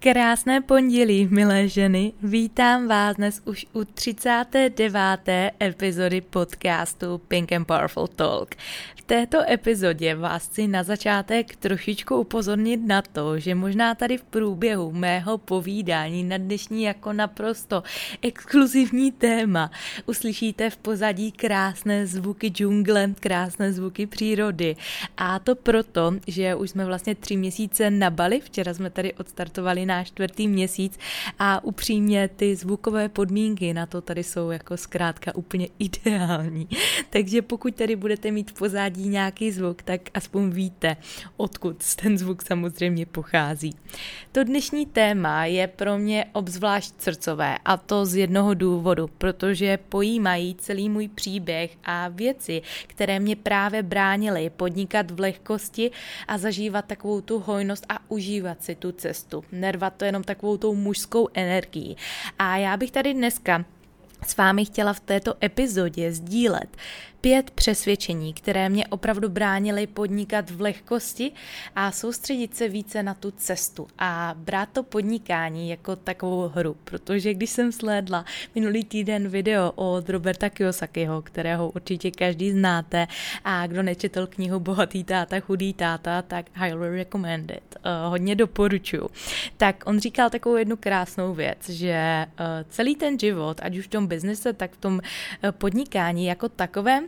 Krásné pondělí, milé ženy. Vítám vás dnes už u 39. epizody podcastu Pink and Powerful Talk. V této epizodě vás chci na začátek trošičku upozornit na to, že možná tady v průběhu mého povídání na dnešní jako naprosto exkluzivní téma uslyšíte v pozadí krásné zvuky džungle, krásné zvuky přírody. A to proto, že už jsme vlastně tři měsíce na Bali, včera jsme tady odstartovali náš čtvrtý měsíc a upřímně ty zvukové podmínky na to tady jsou jako zkrátka úplně ideální. Takže pokud tady budete mít v pozádí nějaký zvuk, tak aspoň víte, odkud ten zvuk samozřejmě pochází. To dnešní téma je pro mě obzvlášť srdcové a to z jednoho důvodu, protože pojímají celý můj příběh a věci, které mě právě bránily podnikat v lehkosti a zažívat takovou tu hojnost a užívat si tu cestu. Nerv narvat to jenom takovou tou mužskou energií. A já bych tady dneska s vámi chtěla v této epizodě sdílet pět přesvědčení, které mě opravdu bránily podnikat v lehkosti a soustředit se více na tu cestu a brát to podnikání jako takovou hru, protože když jsem sledla minulý týden video od Roberta Kiyosakiho, kterého určitě každý znáte a kdo nečetl knihu Bohatý táta, chudý táta, tak highly recommended, uh, hodně doporučuju. Tak on říkal takovou jednu krásnou věc, že uh, celý ten život, ať už v tom biznise, tak v tom uh, podnikání jako takovém,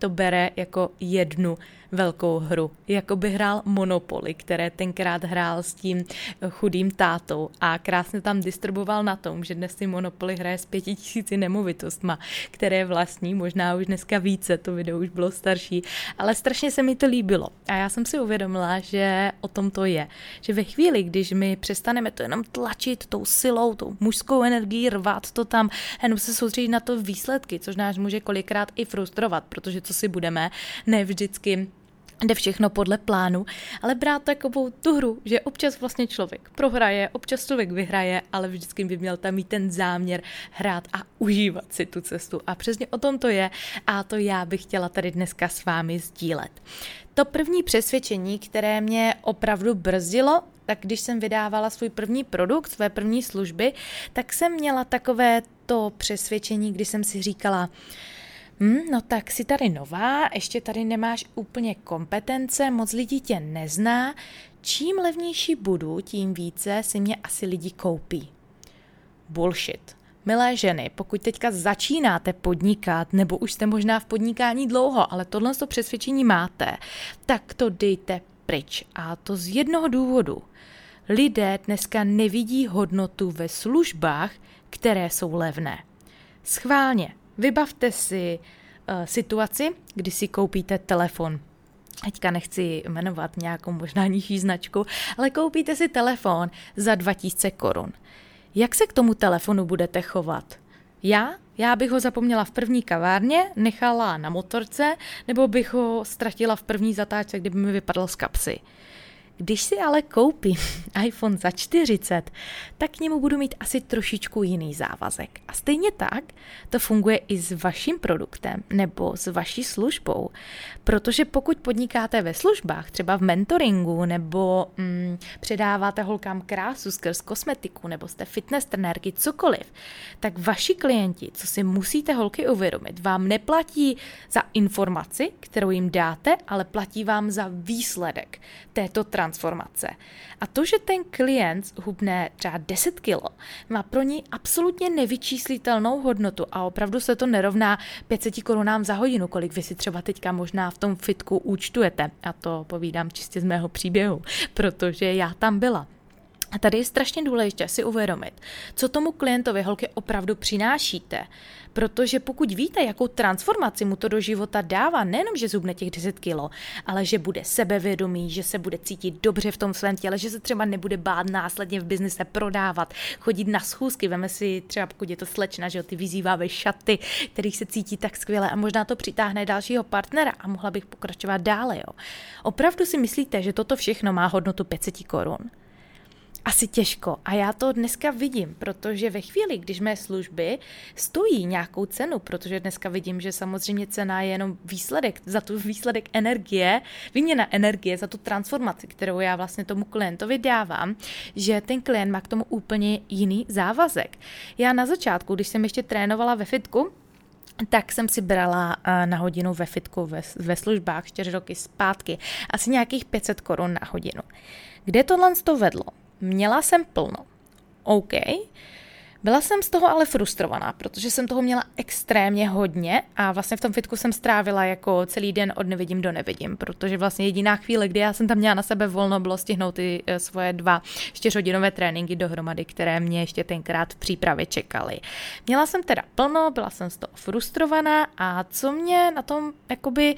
to bere jako jednu velkou hru. Jako by hrál Monopoly, které tenkrát hrál s tím chudým tátou a krásně tam distribuoval na tom, že dnes si Monopoly hraje s pěti tisíci nemovitostma, které vlastní, možná už dneska více, to video už bylo starší, ale strašně se mi to líbilo. A já jsem si uvědomila, že o tom to je. Že ve chvíli, když my přestaneme to jenom tlačit tou silou, tou mužskou energií, rvat to tam, jenom se soustředit na to výsledky, což nás může kolikrát i frustrovat, protože co si budeme, ne vždycky jde všechno podle plánu, ale brát takovou tu hru, že občas vlastně člověk prohraje, občas člověk vyhraje, ale vždycky by měl tam mít ten záměr hrát a užívat si tu cestu. A přesně o tom to je a to já bych chtěla tady dneska s vámi sdílet. To první přesvědčení, které mě opravdu brzdilo, tak když jsem vydávala svůj první produkt, své první služby, tak jsem měla takové to přesvědčení, kdy jsem si říkala, hm, no tak si tady nová, ještě tady nemáš úplně kompetence, moc lidí tě nezná, čím levnější budu, tím více si mě asi lidi koupí. Bullshit. Milé ženy, pokud teďka začínáte podnikat, nebo už jste možná v podnikání dlouho, ale tohle to přesvědčení máte, tak to dejte pryč. A to z jednoho důvodu. Lidé dneska nevidí hodnotu ve službách, které jsou levné. Schválně, Vybavte si uh, situaci, kdy si koupíte telefon. Teďka nechci jmenovat nějakou možná nižší značku, ale koupíte si telefon za 2000 korun. Jak se k tomu telefonu budete chovat? Já? Já bych ho zapomněla v první kavárně, nechala na motorce, nebo bych ho ztratila v první zatáčce, kdyby mi vypadl z kapsy. Když si ale koupím iPhone za 40, tak k němu budu mít asi trošičku jiný závazek. A stejně tak to funguje i s vaším produktem nebo s vaší službou. Protože pokud podnikáte ve službách, třeba v mentoringu, nebo mm, předáváte holkám krásu skrz kosmetiku, nebo jste fitness trenérky, cokoliv, tak vaši klienti, co si musíte holky uvědomit, vám neplatí za informaci, kterou jim dáte, ale platí vám za výsledek této transformace transformace. A to, že ten klient hubne třeba 10 kilo, má pro ní absolutně nevyčíslitelnou hodnotu a opravdu se to nerovná 500 korunám za hodinu, kolik vy si třeba teďka možná v tom fitku účtujete. A to povídám čistě z mého příběhu, protože já tam byla. A tady je strašně důležité si uvědomit, co tomu klientovi holky opravdu přinášíte. Protože pokud víte, jakou transformaci mu to do života dává, nejenom, že zubne těch 10 kilo, ale že bude sebevědomý, že se bude cítit dobře v tom svém těle, že se třeba nebude bát následně v biznise prodávat, chodit na schůzky, veme si třeba, pokud je to slečna, že ty vyzýváme šaty, kterých se cítí tak skvěle a možná to přitáhne dalšího partnera a mohla bych pokračovat dále. Jo. Opravdu si myslíte, že toto všechno má hodnotu 500 korun? Asi těžko. A já to dneska vidím, protože ve chvíli, když mé služby stojí nějakou cenu, protože dneska vidím, že samozřejmě cena je jenom výsledek, za tu výsledek energie, výměna energie, za tu transformaci, kterou já vlastně tomu klientovi dávám, že ten klient má k tomu úplně jiný závazek. Já na začátku, když jsem ještě trénovala ve fitku, tak jsem si brala eh, na hodinu ve fitku ve, ve službách čtyři roky zpátky asi nějakých 500 korun na hodinu. Kde tohle to vedlo? Měla jsem plno. OK. Byla jsem z toho ale frustrovaná, protože jsem toho měla extrémně hodně a vlastně v tom fitku jsem strávila jako celý den od nevidím do nevidím, protože vlastně jediná chvíle, kdy já jsem tam měla na sebe volno, bylo stihnout ty eh, svoje dva čtyřhodinové tréninky dohromady, které mě ještě tenkrát v přípravě čekaly. Měla jsem teda plno, byla jsem z toho frustrovaná a co mě na tom jakoby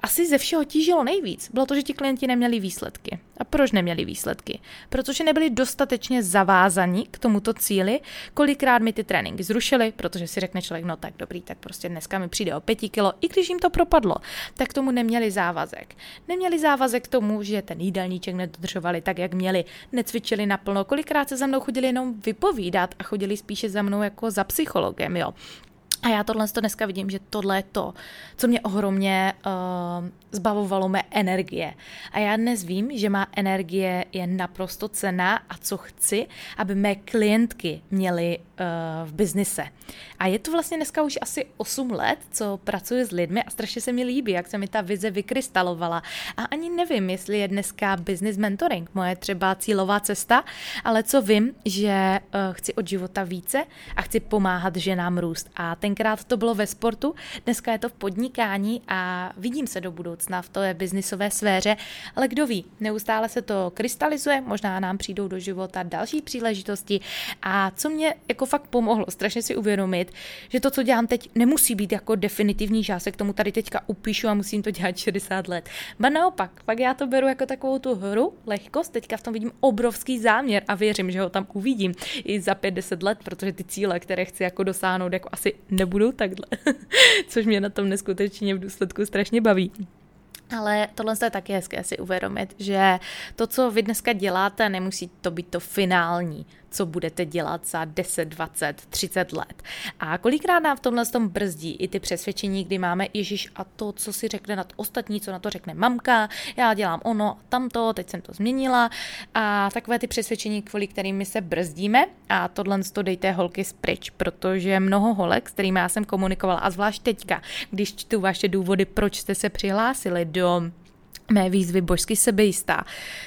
asi ze všeho tížilo nejvíc, bylo to, že ti klienti neměli výsledky. A proč neměli výsledky? Protože nebyli dostatečně zavázaní k tomuto cíli, kolikrát mi ty tréninky zrušili, protože si řekne člověk, no tak dobrý, tak prostě dneska mi přijde o pěti kilo, i když jim to propadlo, tak tomu neměli závazek. Neměli závazek k tomu, že ten jídelníček nedodržovali tak, jak měli, necvičili naplno, kolikrát se za mnou chodili jenom vypovídat a chodili spíše za mnou jako za psychologem, jo. A já tohle to dneska vidím, že tohle je to, co mě ohromně uh, zbavovalo mé energie. A já dnes vím, že má energie je naprosto cená a co chci, aby mé klientky měly uh, v biznise. A je to vlastně dneska už asi 8 let, co pracuji s lidmi a strašně se mi líbí, jak se mi ta vize vykrystalovala. A ani nevím, jestli je dneska business mentoring moje třeba cílová cesta, ale co vím, že uh, chci od života více a chci pomáhat ženám růst. A tenkrát to bylo ve sportu, dneska je to v podnikání a vidím se do budoucna v té biznisové sféře, ale kdo ví, neustále se to krystalizuje, možná nám přijdou do života další příležitosti. A co mě jako fakt pomohlo strašně si uvědomit, že to, co dělám teď, nemusí být jako definitivní, že já se k tomu tady teďka upíšu a musím to dělat 60 let. Ba naopak, pak já to beru jako takovou tu hru, lehkost, teďka v tom vidím obrovský záměr a věřím, že ho tam uvidím i za 5-10 let, protože ty cíle, které chci jako dosáhnout, jako asi nebudou takhle, což mě na tom neskutečně v důsledku strašně baví. Ale tohle je taky hezké si uvědomit, že to, co vy dneska děláte, nemusí to být to finální co budete dělat za 10, 20, 30 let. A kolikrát nám v tomhle tom brzdí i ty přesvědčení, kdy máme Ježíš a to, co si řekne na to ostatní, co na to řekne mamka, já dělám ono, tamto, teď jsem to změnila a takové ty přesvědčení, kvůli kterými se brzdíme a tohle to dejte holky spryč, protože mnoho holek, s kterými já jsem komunikovala a zvlášť teďka, když čtu vaše důvody, proč jste se přihlásili do mé výzvy božsky sebejistá,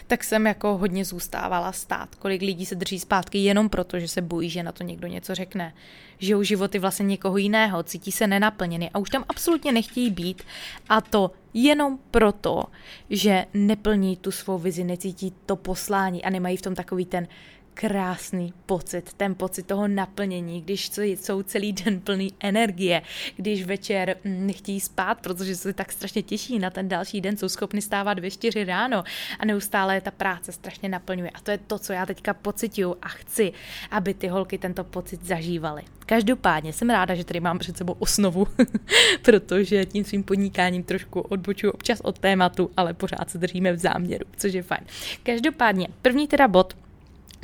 tak jsem jako hodně zůstávala stát. Kolik lidí se drží zpátky jenom proto, že se bojí, že na to někdo něco řekne. Žijou životy vlastně někoho jiného, cítí se nenaplněny a už tam absolutně nechtějí být. A to jenom proto, že neplní tu svou vizi, necítí to poslání a nemají v tom takový ten krásný pocit, ten pocit toho naplnění, když jsou celý den plný energie, když večer mm, nechtějí spát, protože se tak strašně těší na ten další den, jsou schopni stávat ve čtyři ráno a neustále ta práce strašně naplňuje. A to je to, co já teďka pocituju a chci, aby ty holky tento pocit zažívaly. Každopádně jsem ráda, že tady mám před sebou osnovu, protože tím svým podnikáním trošku odbočuju občas od tématu, ale pořád se držíme v záměru, což je fajn. Každopádně, první teda bod,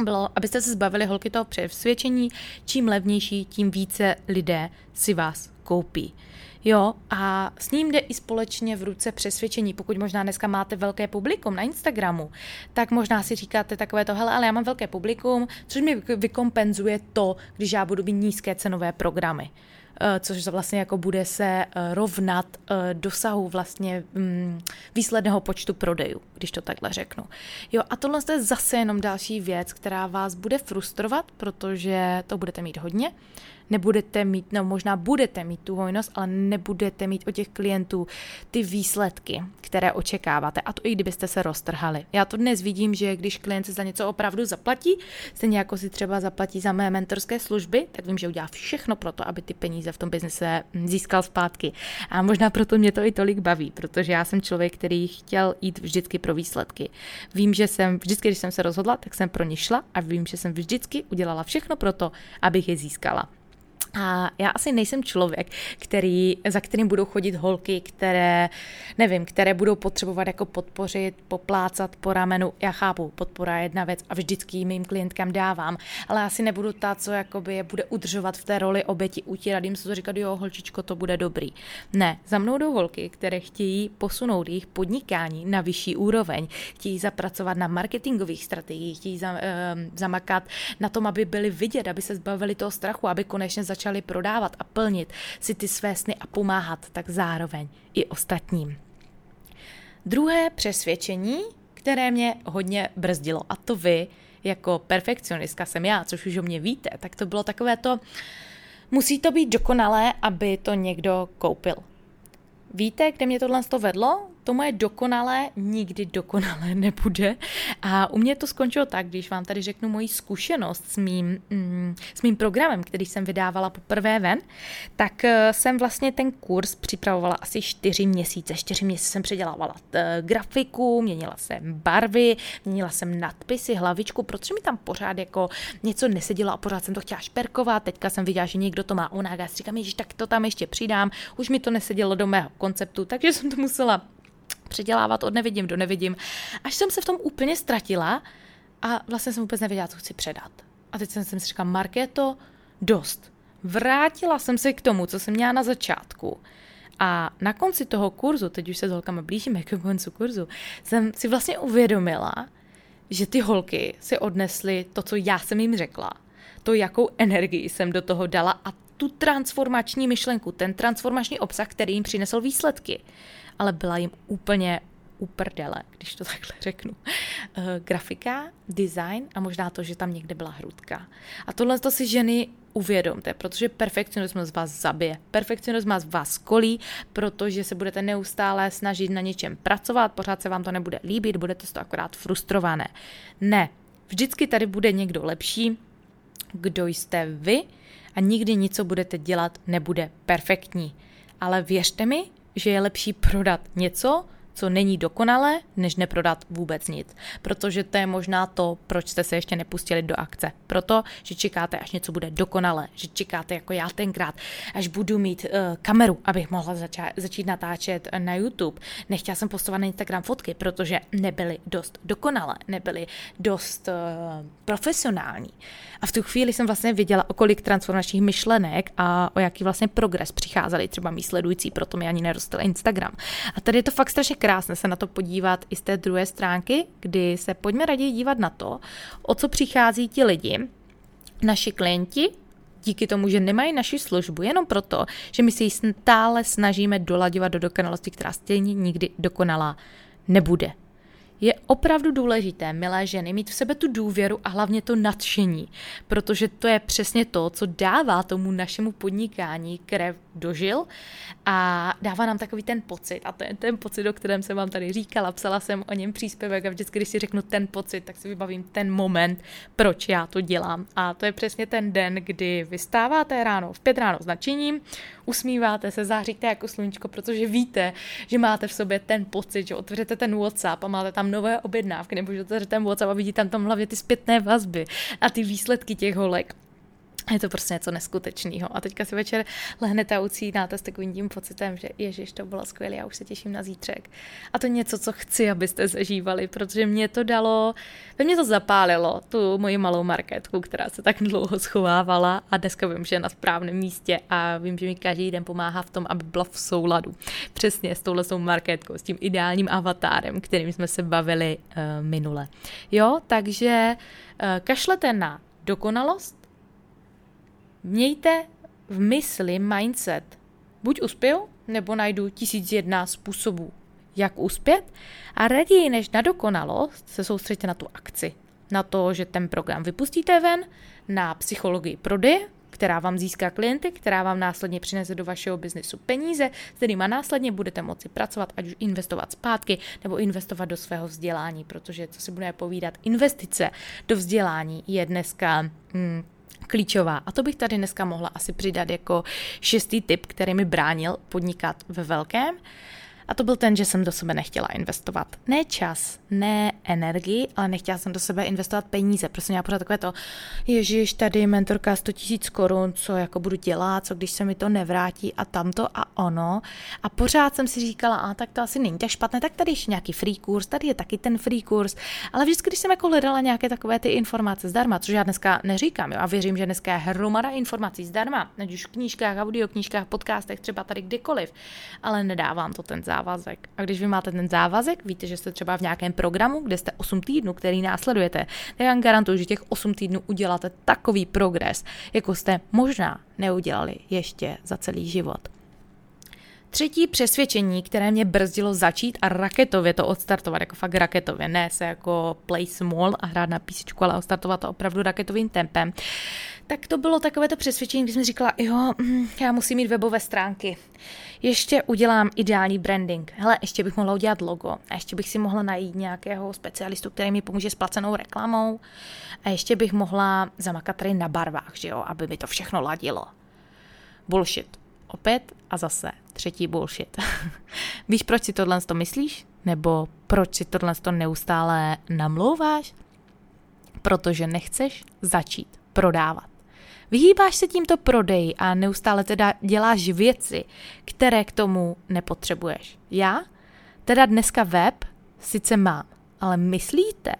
bylo, abyste se zbavili holky toho přesvědčení, čím levnější, tím více lidé si vás koupí. Jo, a s ním jde i společně v ruce přesvědčení. Pokud možná dneska máte velké publikum na Instagramu, tak možná si říkáte takové to, hele, ale já mám velké publikum, což mi vykompenzuje to, když já budu mít nízké cenové programy. Eh, což vlastně jako bude se eh, rovnat eh, dosahu vlastně mm, výsledného počtu prodejů, když to takhle řeknu. Jo, a tohle je zase jenom další věc, která vás bude frustrovat, protože to budete mít hodně, nebudete mít, no možná budete mít tu hojnost, ale nebudete mít od těch klientů ty výsledky, které očekáváte. A to i kdybyste se roztrhali. Já to dnes vidím, že když klient se za něco opravdu zaplatí, stejně jako si třeba zaplatí za mé mentorské služby, tak vím, že udělá všechno pro to, aby ty peníze v tom biznise získal zpátky. A možná proto mě to i tolik baví, protože já jsem člověk, který chtěl jít vždycky pro výsledky. Vím, že jsem vždycky, když jsem se rozhodla, tak jsem pro ně šla a vím, že jsem vždycky udělala všechno pro to, abych je získala. A já asi nejsem člověk, který, za kterým budou chodit holky, které, nevím, které budou potřebovat jako podpořit, poplácat po ramenu. Já chápu, podpora je jedna věc a vždycky mým klientkám dávám, ale asi nebudu ta, co jakoby je bude udržovat v té roli oběti, utírat jim se to říkat, jo, holčičko, to bude dobrý. Ne, za mnou jdou holky, které chtějí posunout jejich podnikání na vyšší úroveň, chtějí zapracovat na marketingových strategiích, chtějí uh, zamakat na tom, aby byli vidět, aby se zbavili toho strachu, aby konečně začali začali prodávat a plnit si ty své sny a pomáhat tak zároveň i ostatním. Druhé přesvědčení, které mě hodně brzdilo, a to vy, jako perfekcionistka jsem já, což už o mě víte, tak to bylo takové to, musí to být dokonalé, aby to někdo koupil. Víte, kde mě tohle to vedlo? To moje dokonalé nikdy dokonalé nebude. A u mě to skončilo tak, když vám tady řeknu moji zkušenost s mým, mm, s mým programem, který jsem vydávala poprvé ven, tak eh, jsem vlastně ten kurz připravovala asi čtyři měsíce. Čtyři měsíce jsem předělávala t- eh, grafiku, měnila jsem barvy, měnila jsem nadpisy, hlavičku, protože mi tam pořád jako něco nesedělo a pořád jsem to chtěla šperkovat. Teďka jsem viděla, že někdo to má onak a říkám, že tak to tam ještě přidám. Už mi to nesedělo do mého konceptu, takže jsem to musela předělávat od nevidím do nevidím, až jsem se v tom úplně ztratila a vlastně jsem vůbec nevěděla, co chci předat. A teď jsem si říkala, Markéto, dost. Vrátila jsem se k tomu, co jsem měla na začátku. A na konci toho kurzu, teď už se s holkama blížíme k konci kurzu, jsem si vlastně uvědomila, že ty holky si odnesly to, co já jsem jim řekla, to, jakou energii jsem do toho dala a tu transformační myšlenku, ten transformační obsah, který jim přinesl výsledky ale byla jim úplně uprdele, když to takhle řeknu. Uh, grafika, design a možná to, že tam někde byla hrudka. A tohle to si ženy uvědomte, protože perfekcionismus vás zabije. Perfekcionismus vás kolí, protože se budete neustále snažit na něčem pracovat, pořád se vám to nebude líbit, budete to akorát frustrované. Ne, vždycky tady bude někdo lepší, kdo jste vy a nikdy nic, co budete dělat, nebude perfektní. Ale věřte mi, že je lepší prodat něco, co není dokonalé, než neprodat vůbec nic. Protože to je možná to, proč jste se ještě nepustili do akce. Proto, že čekáte, až něco bude dokonalé, že čekáte jako já tenkrát, až budu mít uh, kameru, abych mohla zača- začít natáčet na YouTube. Nechtěla jsem postovat na Instagram fotky, protože nebyly dost dokonalé, nebyly dost uh, profesionální. A v tu chvíli jsem vlastně viděla, o kolik transformačních myšlenek a o jaký vlastně progres přicházeli třeba mý sledující, proto mi ani nerostl Instagram. A tady je to fakt strašně krásné se na to podívat i z té druhé stránky, kdy se pojďme raději dívat na to, o co přichází ti lidi, naši klienti, díky tomu, že nemají naši službu, jenom proto, že my si ji stále snažíme dolaďovat do dokonalosti, která stejně nikdy dokonalá nebude. Je opravdu důležité, milé ženy, mít v sebe tu důvěru a hlavně to nadšení, protože to je přesně to, co dává tomu našemu podnikání krev dožil a dává nám takový ten pocit. A to je ten pocit, o kterém jsem vám tady říkala, psala jsem o něm příspěvek a vždycky, když si řeknu ten pocit, tak si vybavím ten moment, proč já to dělám. A to je přesně ten den, kdy vystáváte ráno v pět ráno s nadšením, usmíváte se, záříte jako sluníčko, protože víte, že máte v sobě ten pocit, že otevřete ten WhatsApp a máte tam nové objednávky, nebo že otevřete ten WhatsApp a vidíte tam, tam hlavně ty zpětné vazby a ty výsledky těch holek. Je to prostě něco neskutečného. A teďka si večer lehnete a ucínáte s takovým tím pocitem, že ježiš, to bylo skvělé, já už se těším na zítřek. A to něco, co chci, abyste zažívali, protože mě to dalo, ve mě to zapálilo, tu moji malou marketku, která se tak dlouho schovávala a dneska vím, že je na správném místě a vím, že mi každý den pomáhá v tom, aby byla v souladu. Přesně s touhle marketkou, s tím ideálním avatárem, kterým jsme se bavili uh, minule. Jo, takže uh, kašlete na dokonalost, Mějte v mysli mindset. Buď uspěju, nebo najdu tisíc jedna způsobů, jak uspět a raději než na dokonalost se soustředíte na tu akci. Na to, že ten program vypustíte ven, na psychologii prodeje, která vám získá klienty, která vám následně přinese do vašeho biznesu peníze, s kterými následně budete moci pracovat, ať už investovat zpátky nebo investovat do svého vzdělání, protože co si budeme povídat, investice do vzdělání je dneska hmm, klíčová. A to bych tady dneska mohla asi přidat jako šestý tip, který mi bránil podnikat ve velkém. A to byl ten, že jsem do sebe nechtěla investovat. Ne čas, ne energii, ale nechtěla jsem do sebe investovat peníze. Prostě měla pořád takové to, ježiš, tady mentorka 100 tisíc korun, co jako budu dělat, co když se mi to nevrátí a tamto a ono. A pořád jsem si říkala, a tak to asi není tak špatné, tak tady je nějaký free kurz, tady je taky ten free kurz. Ale vždycky, když jsem jako hledala nějaké takové ty informace zdarma, což já dneska neříkám, jo, a věřím, že dneska je hromada informací zdarma, ať už v knížkách, audioknížkách, podcastech, třeba tady kdekoliv, ale nedávám to ten zájem závazek. A když vy máte ten závazek, víte, že jste třeba v nějakém programu, kde jste 8 týdnů, který následujete, tak já garantuju, že těch 8 týdnů uděláte takový progres, jako jste možná neudělali ještě za celý život. Třetí přesvědčení, které mě brzdilo začít a raketově to odstartovat, jako fakt raketově, ne se jako play small a hrát na písečku, ale odstartovat to opravdu raketovým tempem, tak to bylo takové to přesvědčení, když jsem říkala, jo, mm, já musím mít webové stránky. Ještě udělám ideální branding. Hele, ještě bych mohla udělat logo. A ještě bych si mohla najít nějakého specialistu, který mi pomůže s placenou reklamou. A ještě bych mohla zamakat tady na barvách, že jo, aby mi to všechno ladilo. Bullshit. Opět a zase třetí bullshit. Víš, proč si tohle to myslíš? Nebo proč si tohle to neustále namlouváš? Protože nechceš začít prodávat. Vyhýbáš se tímto prodeji a neustále teda děláš věci, které k tomu nepotřebuješ. Já teda dneska web sice mám, ale myslíte,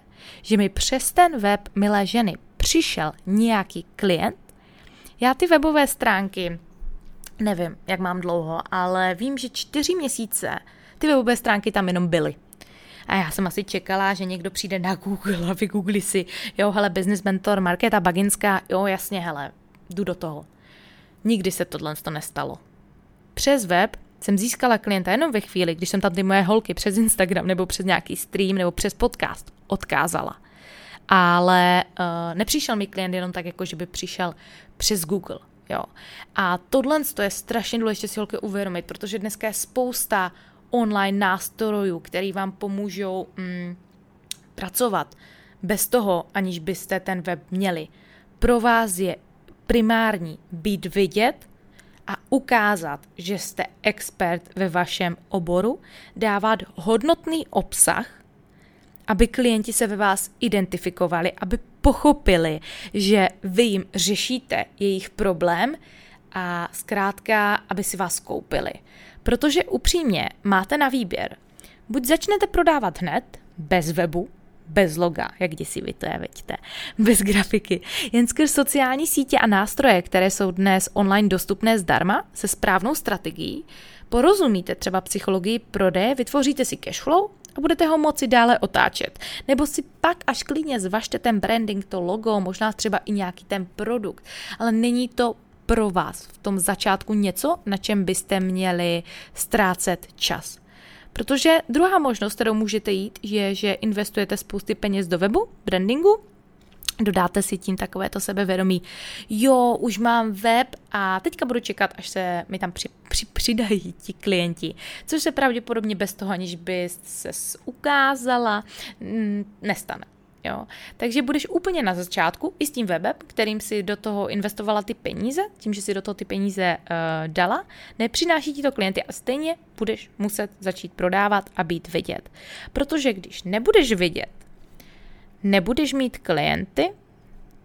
že mi přes ten web, milé ženy, přišel nějaký klient? Já ty webové stránky nevím, jak mám dlouho, ale vím, že čtyři měsíce ty webové stránky tam jenom byly. A já jsem asi čekala, že někdo přijde na Google a vygooglí si, jo, hele, business mentor Markéta Baginská, jo, jasně, hele, jdu do toho. Nikdy se tohle to nestalo. Přes web jsem získala klienta jenom ve chvíli, když jsem tam ty moje holky přes Instagram nebo přes nějaký stream nebo přes podcast odkázala. Ale uh, nepřišel mi klient jenom tak, jako že by přišel přes Google. Jo. A tohle je strašně důležité si holky uvědomit, protože dneska je spousta online nástrojů, který vám pomůžou mm, pracovat bez toho, aniž byste ten web měli. Pro vás je primární být vidět a ukázat, že jste expert ve vašem oboru, dávat hodnotný obsah, aby klienti se ve vás identifikovali, aby pochopili, že vy jim řešíte jejich problém a zkrátka, aby si vás koupili. Protože upřímně máte na výběr. Buď začnete prodávat hned, bez webu, bez loga, jak kdysi vy to je, vidíte, bez grafiky. Jen skrz sociální sítě a nástroje, které jsou dnes online dostupné zdarma, se správnou strategií, porozumíte třeba psychologii prodeje, vytvoříte si cashflow a budete ho moci dále otáčet. Nebo si pak až klidně zvažte ten branding, to logo, možná třeba i nějaký ten produkt, ale není to pro vás v tom začátku něco, na čem byste měli ztrácet čas. Protože druhá možnost, kterou můžete jít, je, že investujete spousty peněz do webu, brandingu, dodáte si tím takové to sebevědomí. Jo, už mám web a teďka budu čekat, až se mi tam při, při, přidají ti klienti. Což se pravděpodobně bez toho, aniž by se ukázala, nestane. Jo. Takže budeš úplně na začátku i s tím webem, kterým si do toho investovala ty peníze, tím, že si do toho ty peníze uh, dala, nepřináší ti to klienty a stejně budeš muset začít prodávat a být vidět. Protože když nebudeš vidět, nebudeš mít klienty,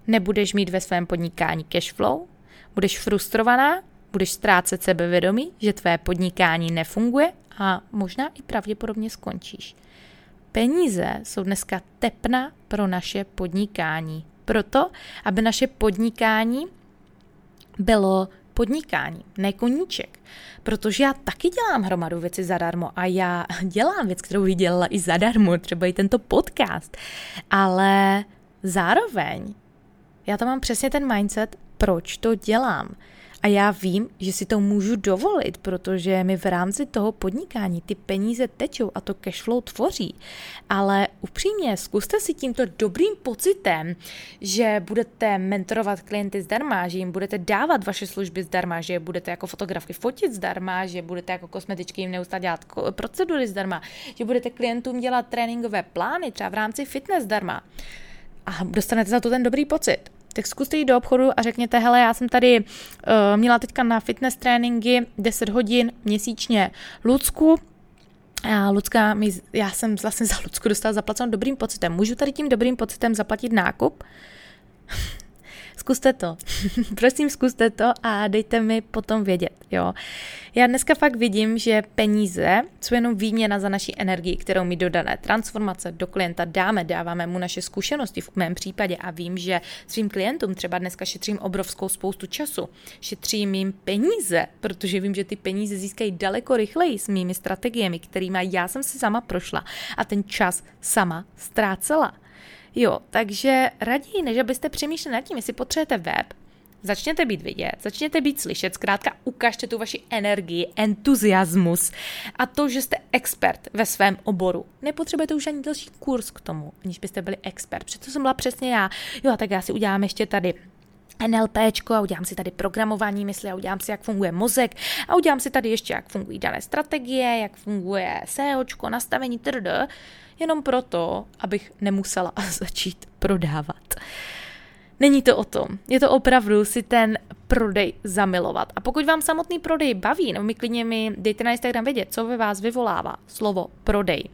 nebudeš mít ve svém podnikání cash flow, budeš frustrovaná, budeš ztrácet sebevědomí, že tvé podnikání nefunguje a možná i pravděpodobně skončíš. Peníze jsou dneska tepna pro naše podnikání. Proto, aby naše podnikání bylo podnikání, ne koníček. Protože já taky dělám hromadu věci zadarmo a já dělám věc, kterou bych dělala i zadarmo, třeba i tento podcast. Ale zároveň já tam mám přesně ten mindset, proč to dělám. A já vím, že si to můžu dovolit, protože mi v rámci toho podnikání ty peníze tečou a to cashflow tvoří. Ale upřímně, zkuste si tímto dobrým pocitem, že budete mentorovat klienty zdarma, že jim budete dávat vaše služby zdarma, že budete jako fotografky fotit zdarma, že budete jako kosmetičky jim neustále dělat procedury zdarma, že budete klientům dělat tréninkové plány, třeba v rámci fitness zdarma. A dostanete za to ten dobrý pocit tak zkuste jít do obchodu a řekněte, hele, já jsem tady uh, měla teďka na fitness tréninky 10 hodin měsíčně Lucku, a Lucka, mi, já jsem vlastně za Lucku dostala zaplaceno dobrým pocitem. Můžu tady tím dobrým pocitem zaplatit nákup? Zkuste to. Prosím, zkuste to a dejte mi potom vědět, jo. Já dneska fakt vidím, že peníze jsou jenom výměna za naší energii, kterou mi dodané transformace do klienta dáme, dáváme mu naše zkušenosti v mém případě a vím, že svým klientům třeba dneska šetřím obrovskou spoustu času, šetřím jim peníze, protože vím, že ty peníze získají daleko rychleji s mými strategiemi, kterými já jsem si sama prošla a ten čas sama ztrácela. Jo, takže raději, než abyste přemýšleli nad tím, jestli potřebujete web, začněte být vidět, začněte být slyšet, zkrátka ukažte tu vaši energii, entuziasmus a to, že jste expert ve svém oboru. Nepotřebujete už ani další kurz k tomu, aniž byste byli expert. Přesto jsem byla přesně já. Jo, tak já si udělám ještě tady NLPčko a udělám si tady programování mysli a udělám si, jak funguje mozek a udělám si tady ještě, jak fungují dané strategie, jak funguje SEOčko, nastavení trd jenom proto, abych nemusela začít prodávat. Není to o tom. Je to opravdu si ten prodej zamilovat. A pokud vám samotný prodej baví, nebo mi klidně mi dejte na Instagram vědět, co ve vás vyvolává slovo prodej.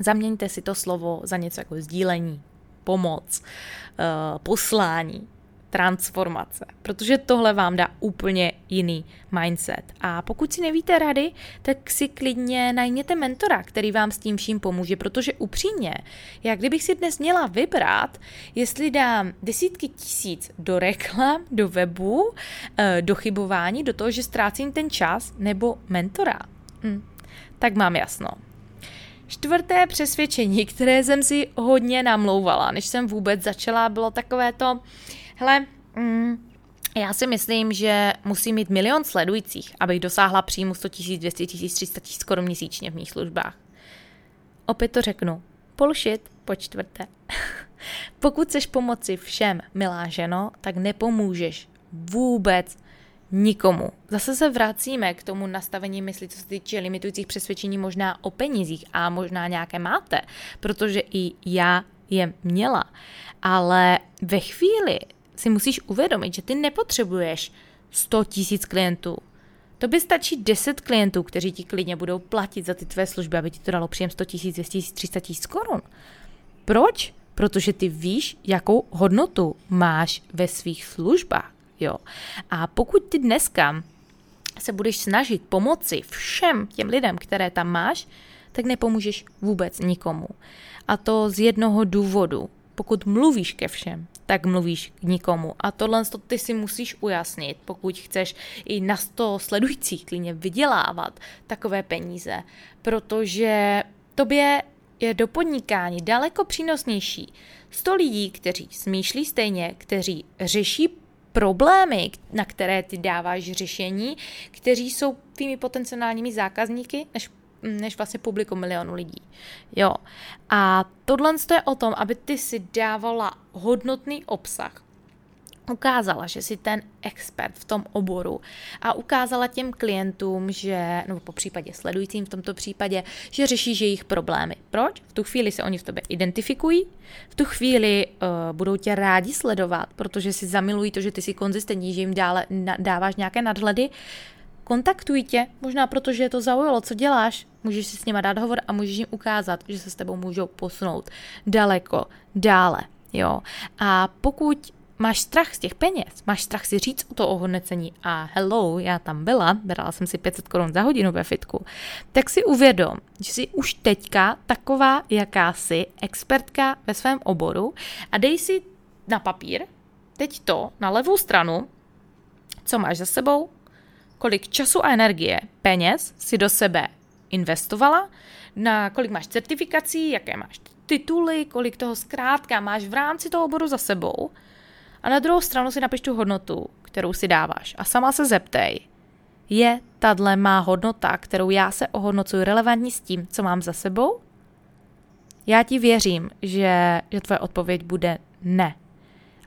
Zaměňte si to slovo za něco jako sdílení, pomoc, uh, poslání, transformace, protože tohle vám dá úplně jiný mindset. A pokud si nevíte rady, tak si klidně najměte mentora, který vám s tím vším pomůže, protože upřímně, jak kdybych si dnes měla vybrat, jestli dám desítky tisíc do reklam, do webu, eh, do chybování, do toho, že ztrácím ten čas, nebo mentora, hm, tak mám jasno. Čtvrté přesvědčení, které jsem si hodně namlouvala, než jsem vůbec začala, bylo takové to, Hele, mm, já si myslím, že musím mít milion sledujících, abych dosáhla příjmu 100 000, 200 000, 300 000 korun měsíčně v mých službách. Opět to řeknu. Polšit po čtvrté. Pokud chceš pomoci všem, milá ženo, tak nepomůžeš vůbec nikomu. Zase se vracíme k tomu nastavení mysli, co se týče limitujících přesvědčení možná o penězích a možná nějaké máte, protože i já je měla. Ale ve chvíli, si musíš uvědomit, že ty nepotřebuješ 100 tisíc klientů. To by stačí 10 klientů, kteří ti klidně budou platit za ty tvé služby, aby ti to dalo příjem 100 tisíc, 200 tisíc, 300 tisíc korun. Proč? Protože ty víš, jakou hodnotu máš ve svých službách. Jo. A pokud ty dneska se budeš snažit pomoci všem těm lidem, které tam máš, tak nepomůžeš vůbec nikomu. A to z jednoho důvodu. Pokud mluvíš ke všem, tak mluvíš k nikomu. A tohle to ty si musíš ujasnit, pokud chceš i na 100 sledujících klidně vydělávat takové peníze, protože tobě je do podnikání daleko přínosnější 100 lidí, kteří smýšlí stejně, kteří řeší problémy, na které ty dáváš řešení, kteří jsou tvými potenciálními zákazníky, než než vlastně publikum milionu lidí. Jo. A tohle je o tom, aby ty si dávala hodnotný obsah, ukázala, že jsi ten expert v tom oboru a ukázala těm klientům, že, nebo po případě sledujícím v tomto případě, že řešíš jejich problémy. Proč? V tu chvíli se oni v tobě identifikují, v tu chvíli uh, budou tě rádi sledovat, protože si zamilují to, že ty jsi konzistentní, že jim dále, na, dáváš nějaké nadhledy, kontaktují tě, možná protože je to zaujalo, co děláš, můžeš si s nima dát hovor a můžeš jim ukázat, že se s tebou můžou posunout daleko, dále, jo. A pokud máš strach z těch peněz, máš strach si říct o to ohodnocení a hello, já tam byla, brala jsem si 500 korun za hodinu ve fitku, tak si uvědom, že jsi už teďka taková jakási expertka ve svém oboru a dej si na papír teď to na levou stranu, co máš za sebou, kolik času a energie, peněz si do sebe investovala, na kolik máš certifikací, jaké máš tituly, kolik toho zkrátka máš v rámci toho oboru za sebou A na druhou stranu si napiš tu hodnotu, kterou si dáváš. A sama se zeptej, je tahle má hodnota, kterou já se ohodnocuji, relevantní s tím, co mám za sebou? Já ti věřím, že, že tvoje odpověď bude ne.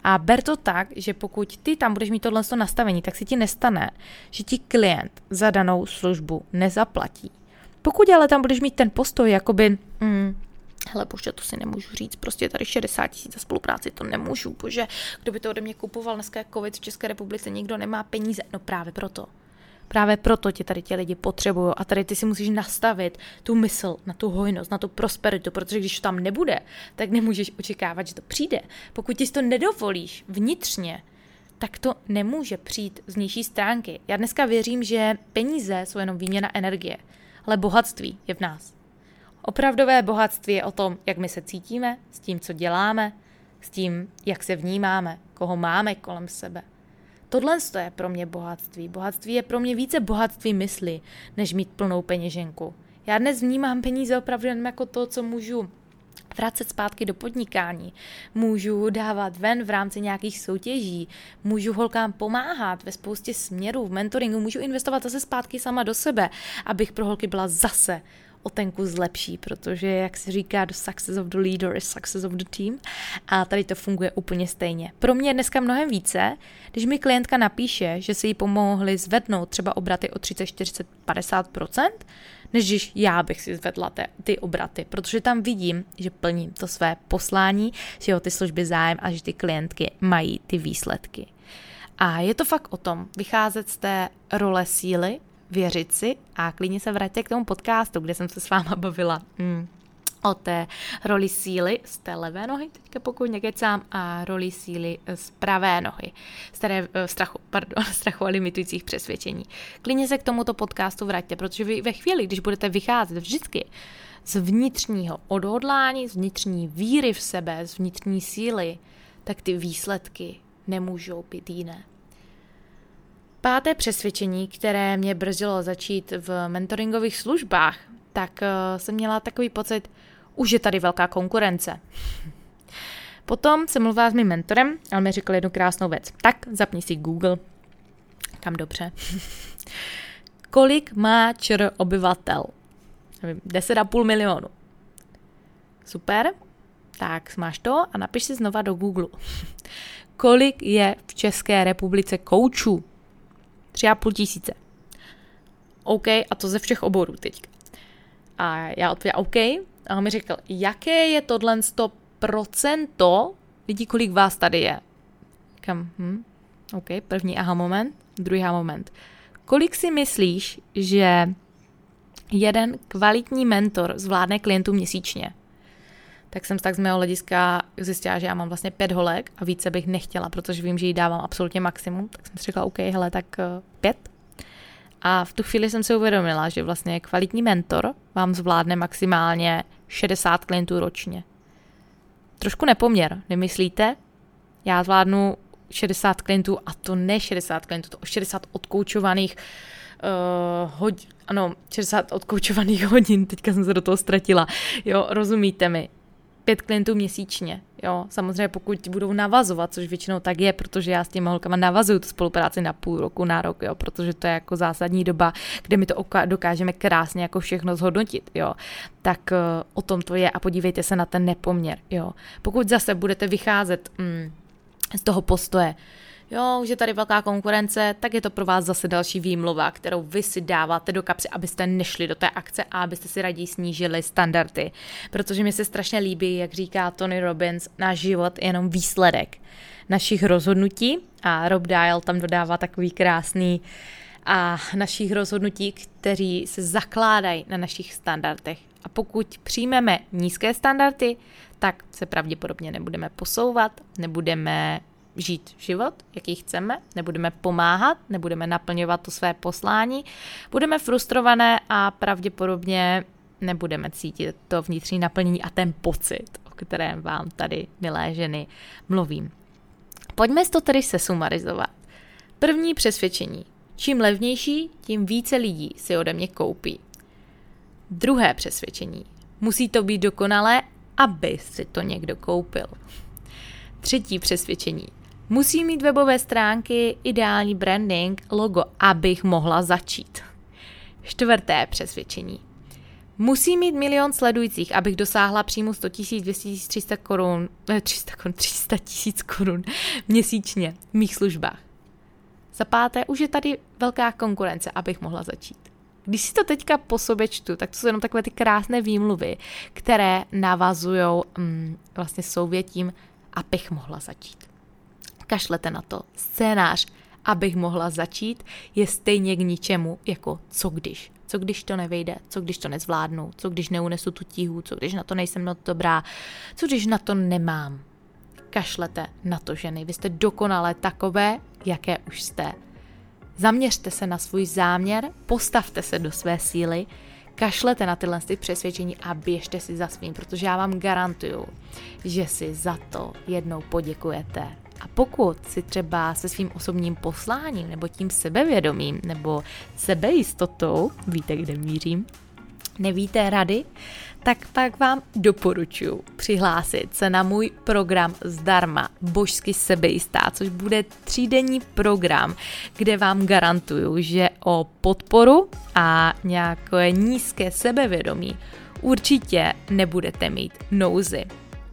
A ber to tak, že pokud ty tam budeš mít tohle nastavení, tak si ti nestane, že ti klient za danou službu nezaplatí. Pokud ale tam budeš mít ten postoj, jakoby, mm, hele bože, to si nemůžu říct, prostě tady 60 tisíc za spolupráci, to nemůžu, bože, kdo by to ode mě kupoval, dneska je covid v České republice, nikdo nemá peníze, no právě proto. Právě proto tě tady ti lidi potřebují a tady ty si musíš nastavit tu mysl na tu hojnost, na tu prosperitu, protože když to tam nebude, tak nemůžeš očekávat, že to přijde. Pokud ti to nedovolíš vnitřně, tak to nemůže přijít z vnější stránky. Já dneska věřím, že peníze jsou jenom výměna energie, ale bohatství je v nás. Opravdové bohatství je o tom, jak my se cítíme, s tím, co děláme, s tím, jak se vnímáme, koho máme kolem sebe. Tohle je pro mě bohatství. Bohatství je pro mě více bohatství mysli, než mít plnou peněženku. Já dnes vnímám peníze opravdu jen jako to, co můžu vracet zpátky do podnikání, můžu dávat ven v rámci nějakých soutěží, můžu holkám pomáhat ve spoustě směrů, v mentoringu, můžu investovat zase zpátky sama do sebe, abych pro holky byla zase o ten kus lepší, protože, jak se říká, the success of the leader is success of the team a tady to funguje úplně stejně. Pro mě je dneska mnohem více, když mi klientka napíše, že se jí pomohli zvednout třeba obraty o 30, 40, 50% než když já bych si zvedla te, ty obraty, protože tam vidím, že plním to své poslání, že o ty služby zájem a že ty klientky mají ty výsledky. A je to fakt o tom vycházet z té role síly, věřit si a klidně se vraťte k tomu podcastu, kde jsem se s váma bavila. Mm o té roli síly z té levé nohy, teďka pokud nekecám, a roli síly z pravé nohy, z té eh, strachu, pardon, strachu a limitujících přesvědčení. Klidně se k tomuto podcastu vraťte, protože vy ve chvíli, když budete vycházet vždycky z vnitřního odhodlání, z vnitřní víry v sebe, z vnitřní síly, tak ty výsledky nemůžou být jiné. Páté přesvědčení, které mě brzdilo začít v mentoringových službách, tak uh, jsem měla takový pocit, už je tady velká konkurence. Potom jsem mluvila s mým mentorem a on mi řekl jednu krásnou věc. Tak, zapni si Google. Kam dobře. Kolik má ČR obyvatel? Nevím, 10,5 milionu. Super. Tak, máš to a napiš si znova do Google. Kolik je v České republice koučů? Tři a půl tisíce. OK, a to ze všech oborů teď. A já odpověděla OK. A on mi řekl, jaké je tohle to procento lidí, kolik vás tady je. Kam, hm, OK, první aha moment, druhý aha moment. Kolik si myslíš, že jeden kvalitní mentor zvládne klientů měsíčně? Tak jsem tak z mého hlediska zjistila, že já mám vlastně pět holek a více bych nechtěla, protože vím, že jí dávám absolutně maximum, tak jsem si řekla, OK, hele, tak uh, pět. A v tu chvíli jsem si uvědomila, že vlastně kvalitní mentor vám zvládne maximálně 60 klientů ročně. Trošku nepoměr, nemyslíte? Já zvládnu 60 klientů a to ne 60 klientů, to 60 odkoučovaných uh, hodin, ano, 60 odkoučovaných hodin, teďka jsem se do toho ztratila, jo, rozumíte mi, pět klientů měsíčně. Jo, samozřejmě pokud budou navazovat, což většinou tak je, protože já s těmi holkama navazuju tu spolupráci na půl roku, na rok, jo, protože to je jako zásadní doba, kde my to dokážeme krásně jako všechno zhodnotit, jo. Tak uh, o tom to je a podívejte se na ten nepoměr, jo. Pokud zase budete vycházet mm, z toho postoje, jo, už je tady velká konkurence, tak je to pro vás zase další výmluva, kterou vy si dáváte do kapsy, abyste nešli do té akce a abyste si raději snížili standardy. Protože mi se strašně líbí, jak říká Tony Robbins, náš život je jenom výsledek našich rozhodnutí a Rob Dial tam dodává takový krásný a našich rozhodnutí, kteří se zakládají na našich standardech. A pokud přijmeme nízké standardy, tak se pravděpodobně nebudeme posouvat, nebudeme žít život, jaký chceme, nebudeme pomáhat, nebudeme naplňovat to své poslání, budeme frustrované a pravděpodobně nebudeme cítit to vnitřní naplnění a ten pocit, o kterém vám tady, milé ženy, mluvím. Pojďme to tedy sesumarizovat. První přesvědčení. Čím levnější, tím více lidí si ode mě koupí. Druhé přesvědčení. Musí to být dokonalé, aby si to někdo koupil. Třetí přesvědčení Musí mít webové stránky, ideální branding, logo, abych mohla začít. Čtvrté přesvědčení. Musí mít milion sledujících, abych dosáhla příjmu 100 000, 200 000, 300 korun, 300 korun, 300 tisíc korun měsíčně v mých službách. Za páté, už je tady velká konkurence, abych mohla začít. Když si to teďka po sobě čtu, tak to jsou jenom takové ty krásné výmluvy, které navazují mm, vlastně souvětím, abych mohla začít. Kašlete na to. Scénář, abych mohla začít, je stejně k ničemu, jako co když. Co když to nevejde, co když to nezvládnu, co když neunesu tu tíhu, co když na to nejsem moc dobrá, co když na to nemám. Kašlete na to ženy, vy jste dokonale takové, jaké už jste. Zaměřte se na svůj záměr, postavte se do své síly, kašlete na tyhle ty přesvědčení a běžte si za svým, protože já vám garantuju, že si za to jednou poděkujete. A pokud si třeba se svým osobním posláním nebo tím sebevědomím nebo sebejistotou, víte, kde mířím, nevíte rady, tak pak vám doporučuji přihlásit se na můj program zdarma Božsky sebejistá, což bude třídenní program, kde vám garantuju, že o podporu a nějaké nízké sebevědomí určitě nebudete mít nouzy.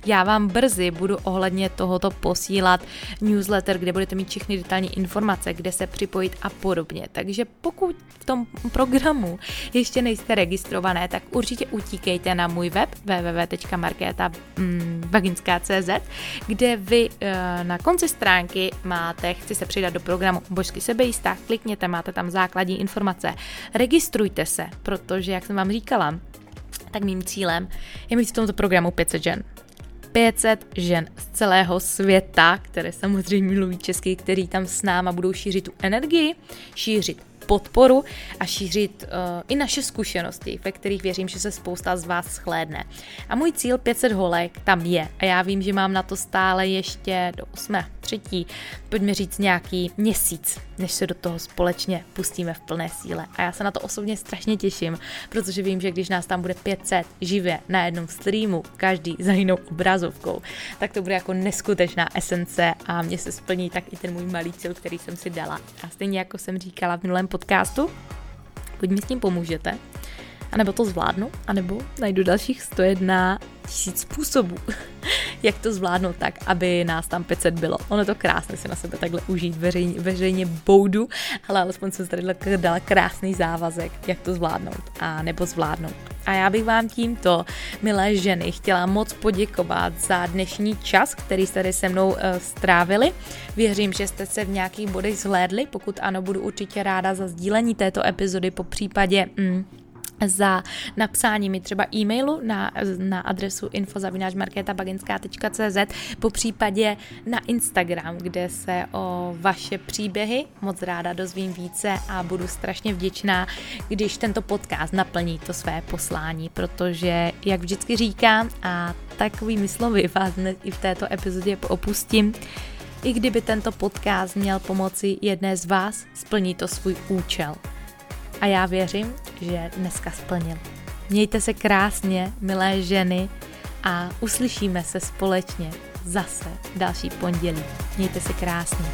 Já vám brzy budu ohledně tohoto posílat newsletter, kde budete mít všechny detailní informace, kde se připojit a podobně. Takže pokud v tom programu ještě nejste registrované, tak určitě utíkejte na můj web www.marketa.cz, kde vy eh, na konci stránky máte, chci se přidat do programu Božsky sebejistá, klikněte, máte tam základní informace, registrujte se, protože, jak jsem vám říkala, tak mým cílem je mít v tomto programu 500 žen. 500 žen z celého světa, které samozřejmě mluví česky, který tam s náma budou šířit tu energii, šířit podporu a šířit uh, i naše zkušenosti, ve kterých věřím, že se spousta z vás schlédne. A můj cíl 500 holek tam je a já vím, že mám na to stále ještě do 8. třetí, pojďme říct nějaký měsíc, než se do toho společně pustíme v plné síle. A já se na to osobně strašně těším, protože vím, že když nás tam bude 500 živě na jednom streamu, každý za jinou obrazovkou, tak to bude jako neskutečná esence a mě se splní tak i ten můj malý cíl, který jsem si dala. A stejně jako jsem říkala v minulém podcastu, buď mi s tím pomůžete, anebo to zvládnu, anebo najdu dalších 101 tisíc způsobů, jak to zvládnout tak, aby nás tam 500 bylo. Ono to krásné si na sebe takhle užít, veřejně, veřejně boudu, ale alespoň jsem tady dala krásný závazek, jak to zvládnout a nebo zvládnout. A já bych vám tímto, milé ženy, chtěla moc poděkovat za dnešní čas, který jste tady se mnou uh, strávili. Věřím, že jste se v nějakých bodech zhlédli, pokud ano, budu určitě ráda za sdílení této epizody, po případě mm, za napsání mi třeba e-mailu na, na adresu infozavináčmarketabaginská.cz po případě na Instagram, kde se o vaše příběhy moc ráda dozvím více a budu strašně vděčná, když tento podcast naplní to své poslání, protože, jak vždycky říkám, a takovými slovy vás dnes i v této epizodě opustím, i kdyby tento podcast měl pomoci jedné z vás, splní to svůj účel. A já věřím, že dneska splnil. Mějte se krásně, milé ženy, a uslyšíme se společně zase další pondělí. Mějte se krásně.